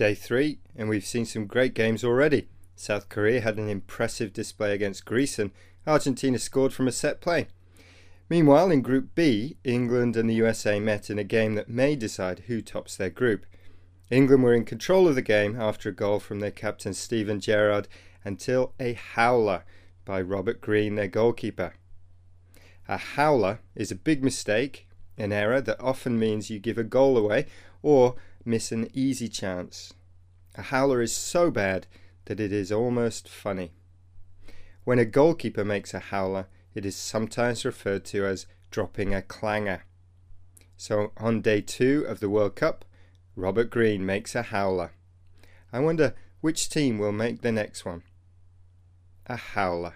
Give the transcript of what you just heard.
day three, and we've seen some great games already. South Korea had an impressive display against Greece, and Argentina scored from a set play. Meanwhile, in Group B, England and the USA met in a game that may decide who tops their group. England were in control of the game after a goal from their captain Steven Gerrard until a howler by Robert Green, their goalkeeper. A howler is a big mistake, an error that often means you give a goal away or miss an easy chance. A howler is so bad that it is almost funny. When a goalkeeper makes a howler, it is sometimes referred to as dropping a clanger. So on day two of the World Cup, Robert Green makes a howler. I wonder which team will make the next one. A howler.